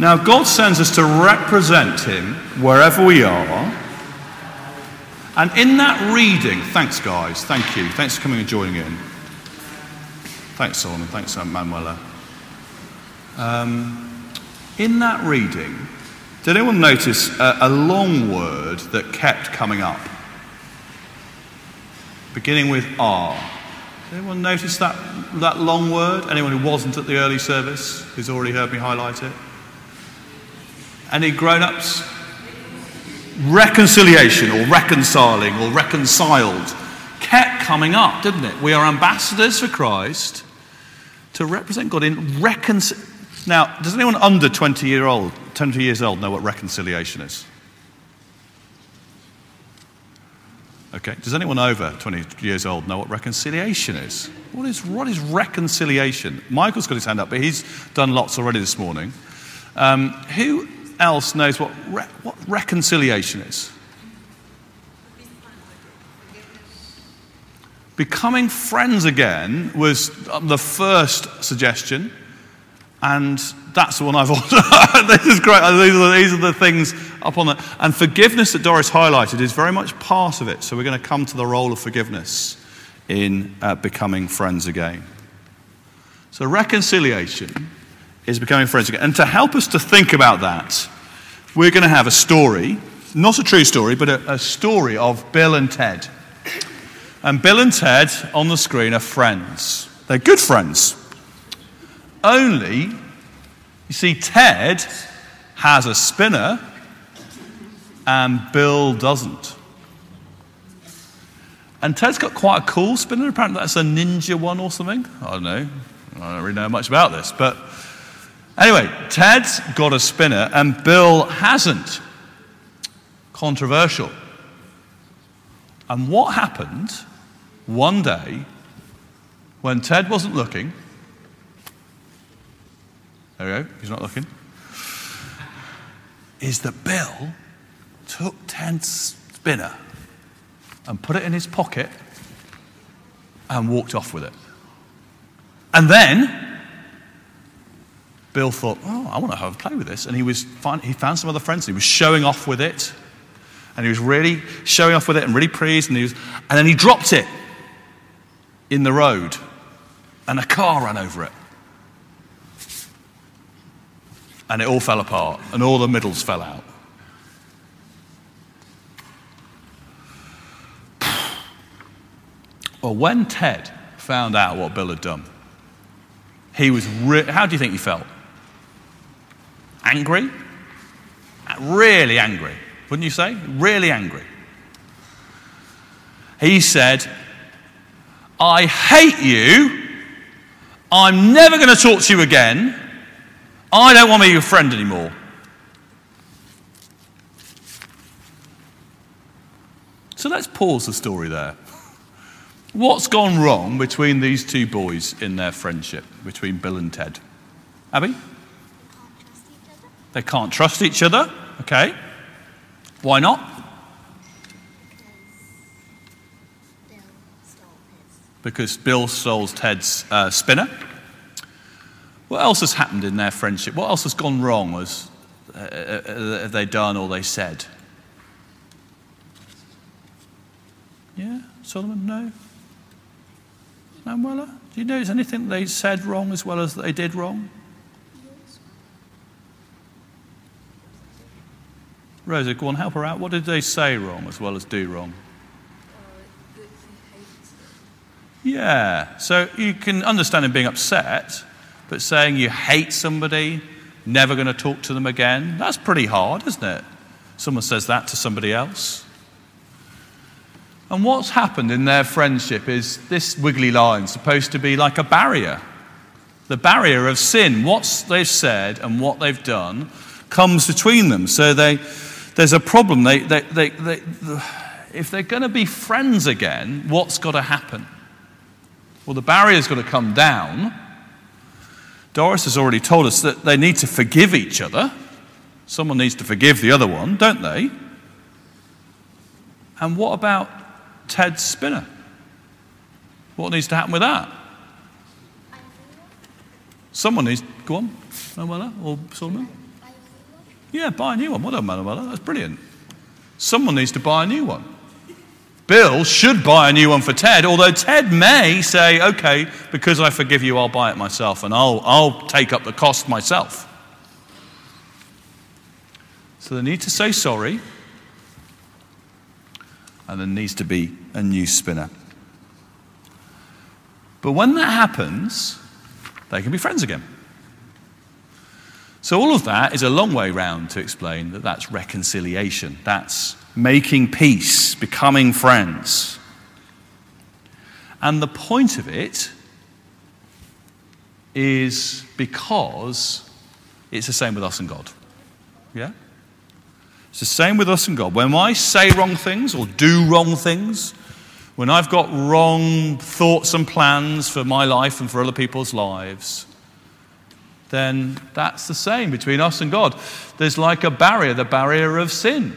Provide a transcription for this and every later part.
Now, God sends us to represent Him wherever we are. And in that reading, thanks, guys. Thank you. Thanks for coming and joining in. Thanks, Solomon. Thanks, Manuela. Um, in that reading, did anyone notice a, a long word that kept coming up? Beginning with R. Did anyone notice that, that long word? Anyone who wasn't at the early service, who's already heard me highlight it? Any grown ups? Reconciliation or reconciling or reconciled kept coming up, didn't it? We are ambassadors for Christ to represent God in reconciliation. Now, does anyone under 20 year old, 20 years old know what reconciliation is? Okay. Does anyone over 20 years old know what reconciliation is? What is, what is reconciliation? Michael's got his hand up, but he's done lots already this morning. Um, who else knows what, re- what reconciliation is? Becoming friends again was the first suggestion, and that's the one I've ordered. this is great. These are, the, these are the things up on the. And forgiveness that Doris highlighted is very much part of it. So we're going to come to the role of forgiveness in uh, becoming friends again. So reconciliation is becoming friends again. And to help us to think about that, we're going to have a story, not a true story, but a, a story of Bill and Ted. And Bill and Ted on the screen are friends. They're good friends. Only, you see, Ted has a spinner and Bill doesn't. And Ted's got quite a cool spinner. Apparently, that's a ninja one or something. I don't know. I don't really know much about this. But anyway, Ted's got a spinner and Bill hasn't. Controversial. And what happened one day, when Ted wasn't looking, there we go, he's not looking, is that Bill took Ted's spinner and put it in his pocket and walked off with it. And then Bill thought, oh, I want to have a play with this. And he, was he found some other friends. He was showing off with it. And he was really showing off with it and really pleased. And, he was, and then he dropped it in the road, and a car ran over it. And it all fell apart, and all the middles fell out. Well, when Ted found out what Bill had done, he was. Re- How do you think he felt? Angry? Really angry, wouldn't you say? Really angry. He said, I hate you. I'm never going to talk to you again. I don't want to be your friend anymore. So let's pause the story there. What's gone wrong between these two boys in their friendship, between Bill and Ted? Abby? They can't trust each other. Okay. Why not? because Bill stole Ted's uh, spinner. What else has happened in their friendship? What else has gone wrong? Uh, uh, uh, have they done or they said? Yeah, Solomon? No? Manuela? Do you notice anything they said wrong as well as they did wrong? Rosa, go on, help her out. What did they say wrong as well as do wrong? Yeah. So you can understand him being upset, but saying you hate somebody, never going to talk to them again, that's pretty hard, isn't it? Someone says that to somebody else. And what's happened in their friendship is this wiggly line supposed to be like a barrier. The barrier of sin, what they've said and what they've done, comes between them. So they, there's a problem. They, they, they, if they're going to be friends again, what's got to happen? Well, the barrier's got to come down. Doris has already told us that they need to forgive each other. Someone needs to forgive the other one, don't they? And what about Ted Spinner? What needs to happen with that? Someone needs. Go on, Manuela or Solomon. Yeah, buy a new one. Well done, Manuela. That's brilliant. Someone needs to buy a new one. Bill should buy a new one for Ted, although Ted may say, okay, because I forgive you, I'll buy it myself and I'll, I'll take up the cost myself. So they need to say sorry, and there needs to be a new spinner. But when that happens, they can be friends again. So, all of that is a long way round to explain that that's reconciliation. That's making peace, becoming friends. And the point of it is because it's the same with us and God. Yeah? It's the same with us and God. When I say wrong things or do wrong things, when I've got wrong thoughts and plans for my life and for other people's lives, then that's the same between us and God. There's like a barrier, the barrier of sin.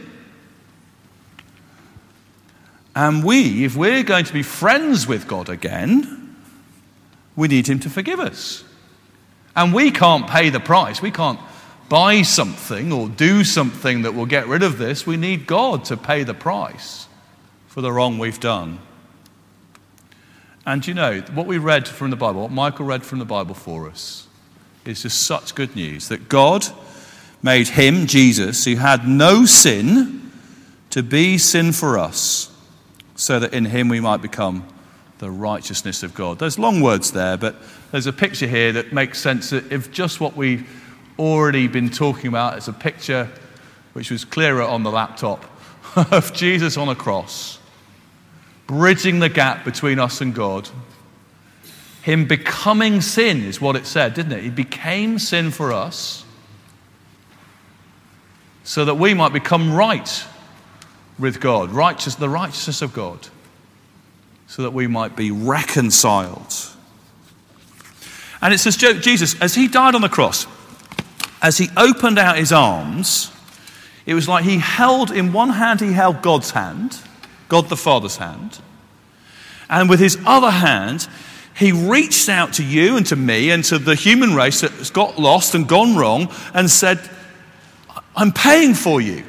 And we, if we're going to be friends with God again, we need Him to forgive us. And we can't pay the price. We can't buy something or do something that will get rid of this. We need God to pay the price for the wrong we've done. And you know, what we read from the Bible, what Michael read from the Bible for us, is just such good news that God made him, Jesus, who had no sin, to be sin for us so that in him we might become the righteousness of God. There's long words there, but there's a picture here that makes sense of just what we've already been talking about. It's a picture which was clearer on the laptop of Jesus on a cross, bridging the gap between us and God. Him becoming sin is what it said, didn't it? He became sin for us so that we might become right with God, righteous, the righteousness of God, so that we might be reconciled. And it says, Jesus, as he died on the cross, as he opened out his arms, it was like he held, in one hand, he held God's hand, God the Father's hand, and with his other hand, he reached out to you and to me and to the human race that has got lost and gone wrong and said, I'm paying for you.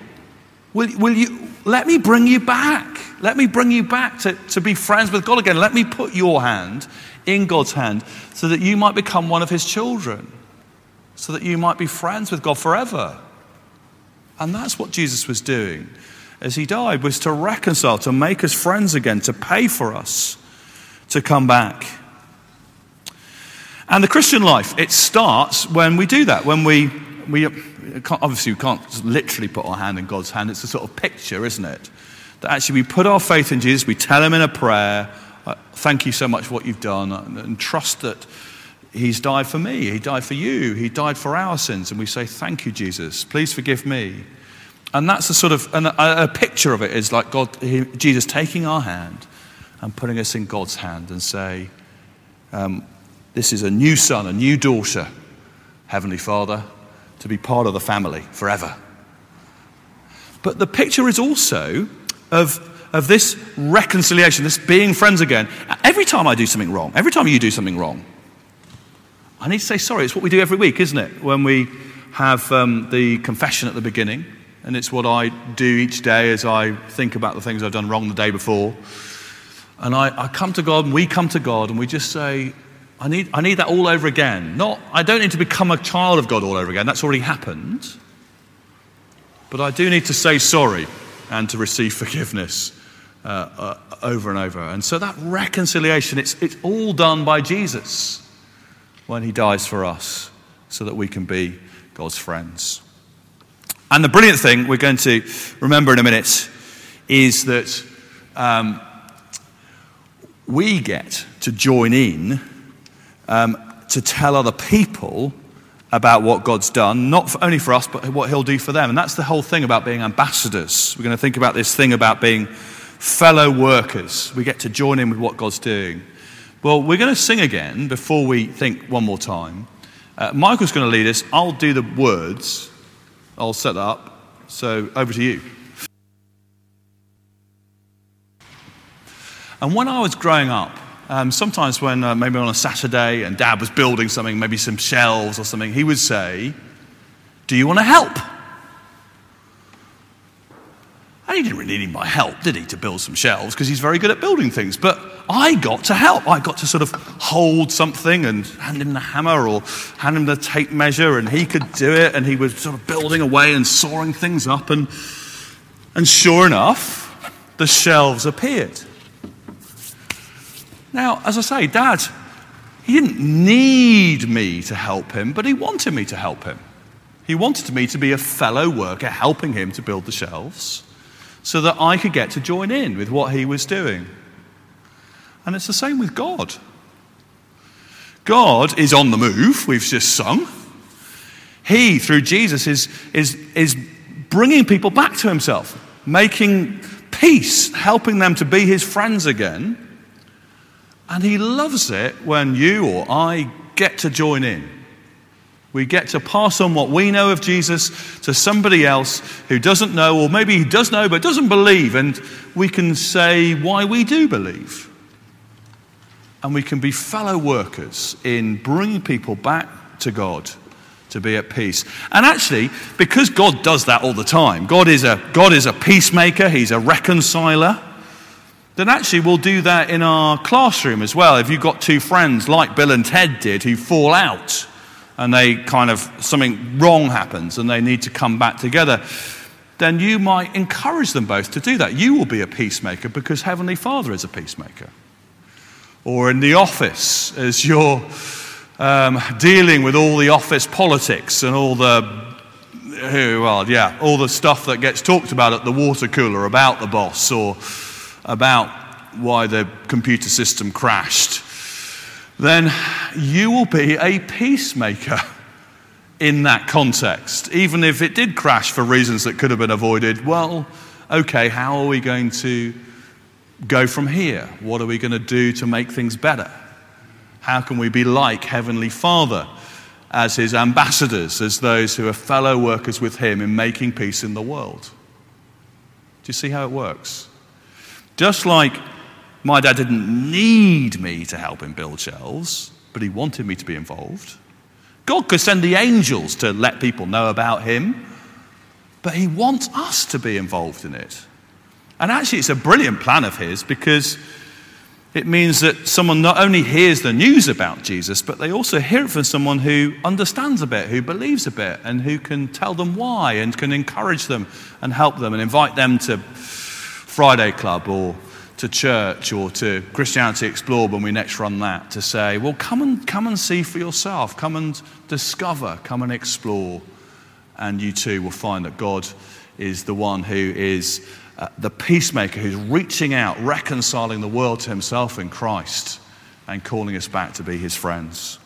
Will, will you, let me bring you back. Let me bring you back to, to be friends with God again. Let me put your hand in God's hand so that you might become one of his children, so that you might be friends with God forever. And that's what Jesus was doing as he died, was to reconcile, to make us friends again, to pay for us to come back. And the Christian life, it starts when we do that, when we we obviously we can't literally put our hand in God's hand. It's a sort of picture, isn't it? That actually we put our faith in Jesus, we tell him in a prayer, uh, thank you so much for what you've done, and, trust that he's died for me, he died for you, he died for our sins, and we say, thank you, Jesus, please forgive me. And that's a sort of a, picture of it is like God, he, Jesus taking our hand and putting us in God's hand and say, um, this is a new son, a new daughter, Heavenly Father, to be part of the family forever. But the picture is also of, of this reconciliation, this being friends again. Every time I do something wrong, every time you do something wrong, I need to say sorry. It's what we do every week, isn't it? When we have um, the confession at the beginning, and it's what I do each day as I think about the things I've done wrong the day before. And I, I come to God, and we come to God, and we just say, I need, I need that all over again. Not, I don't need to become a child of God all over again. That's already happened. But I do need to say sorry and to receive forgiveness uh, uh, over and over. And so that reconciliation, it's, it's all done by Jesus when he dies for us so that we can be God's friends. And the brilliant thing we're going to remember in a minute is that um, we get to join in um, to tell other people about what God's done, not for, only for us, but what He'll do for them. And that's the whole thing about being ambassadors. We're going to think about this thing about being fellow workers. We get to join in with what God's doing. Well, we're going to sing again before we think one more time. Uh, Michael's going to lead us. I'll do the words. I'll set that up. So over to you. And when I was growing up, um, sometimes when uh, maybe on a Saturday and dad was building something, maybe some shelves or something, he would say, Do you want to help? And he didn't really need my help, did he, to build some shelves, because he's very good at building things. But I got to help. I got to sort of hold something and hand him the hammer or hand him the tape measure, and he could do it. And he was sort of building away and sawing things up. And, and sure enough, the shelves appeared. Now, as I say, Dad, he didn't need me to help him, but he wanted me to help him. He wanted me to be a fellow worker helping him to build the shelves so that I could get to join in with what he was doing. And it's the same with God. God is on the move, we've just sung. He, through Jesus, is, is, is bringing people back to himself, making peace, helping them to be his friends again. And he loves it when you or I get to join in. We get to pass on what we know of Jesus to somebody else who doesn't know, or maybe he does know but doesn't believe, and we can say why we do believe. And we can be fellow workers in bringing people back to God to be at peace. And actually, because God does that all the time, God is a, God is a peacemaker, He's a reconciler, then actually we'll do that in our classroom as well. If you've got two friends like Bill and Ted did who fall out and they kind of, something wrong happens and they need to come back together, then you might encourage them both to do that. You will be a peacemaker because Heavenly Father is a peacemaker. Or in the office, as you're um, dealing with all the office politics and all the well, yeah, all the stuff that gets talked about at the water cooler about the boss or about why the computer system crashed, then you will be a peacemaker in that context. Even if it did crash for reasons that could have been avoided, well, okay, how are we going to go from here? What are we going to do to make things better? How can we be like Heavenly Father as His ambassadors, as those who are fellow workers with Him in making peace in the world? Do you see how it works? Just like my dad didn't need me to help him build shelves, but he wanted me to be involved. God could send the angels to let people know about him, but he wants us to be involved in it. And actually, it's a brilliant plan of his because it means that someone not only hears the news about Jesus, but they also hear it from someone who understands a bit, who believes a bit, and who can tell them why and can encourage them and help them and invite them to Friday Club or to church or to Christianity Explored when we next run that to say, well, come and, come and see for yourself, come and discover, come and explore, and you too will find that God is the one who is uh, the peacemaker who's reaching out, reconciling the world to himself in Christ, and calling us back to be his friends.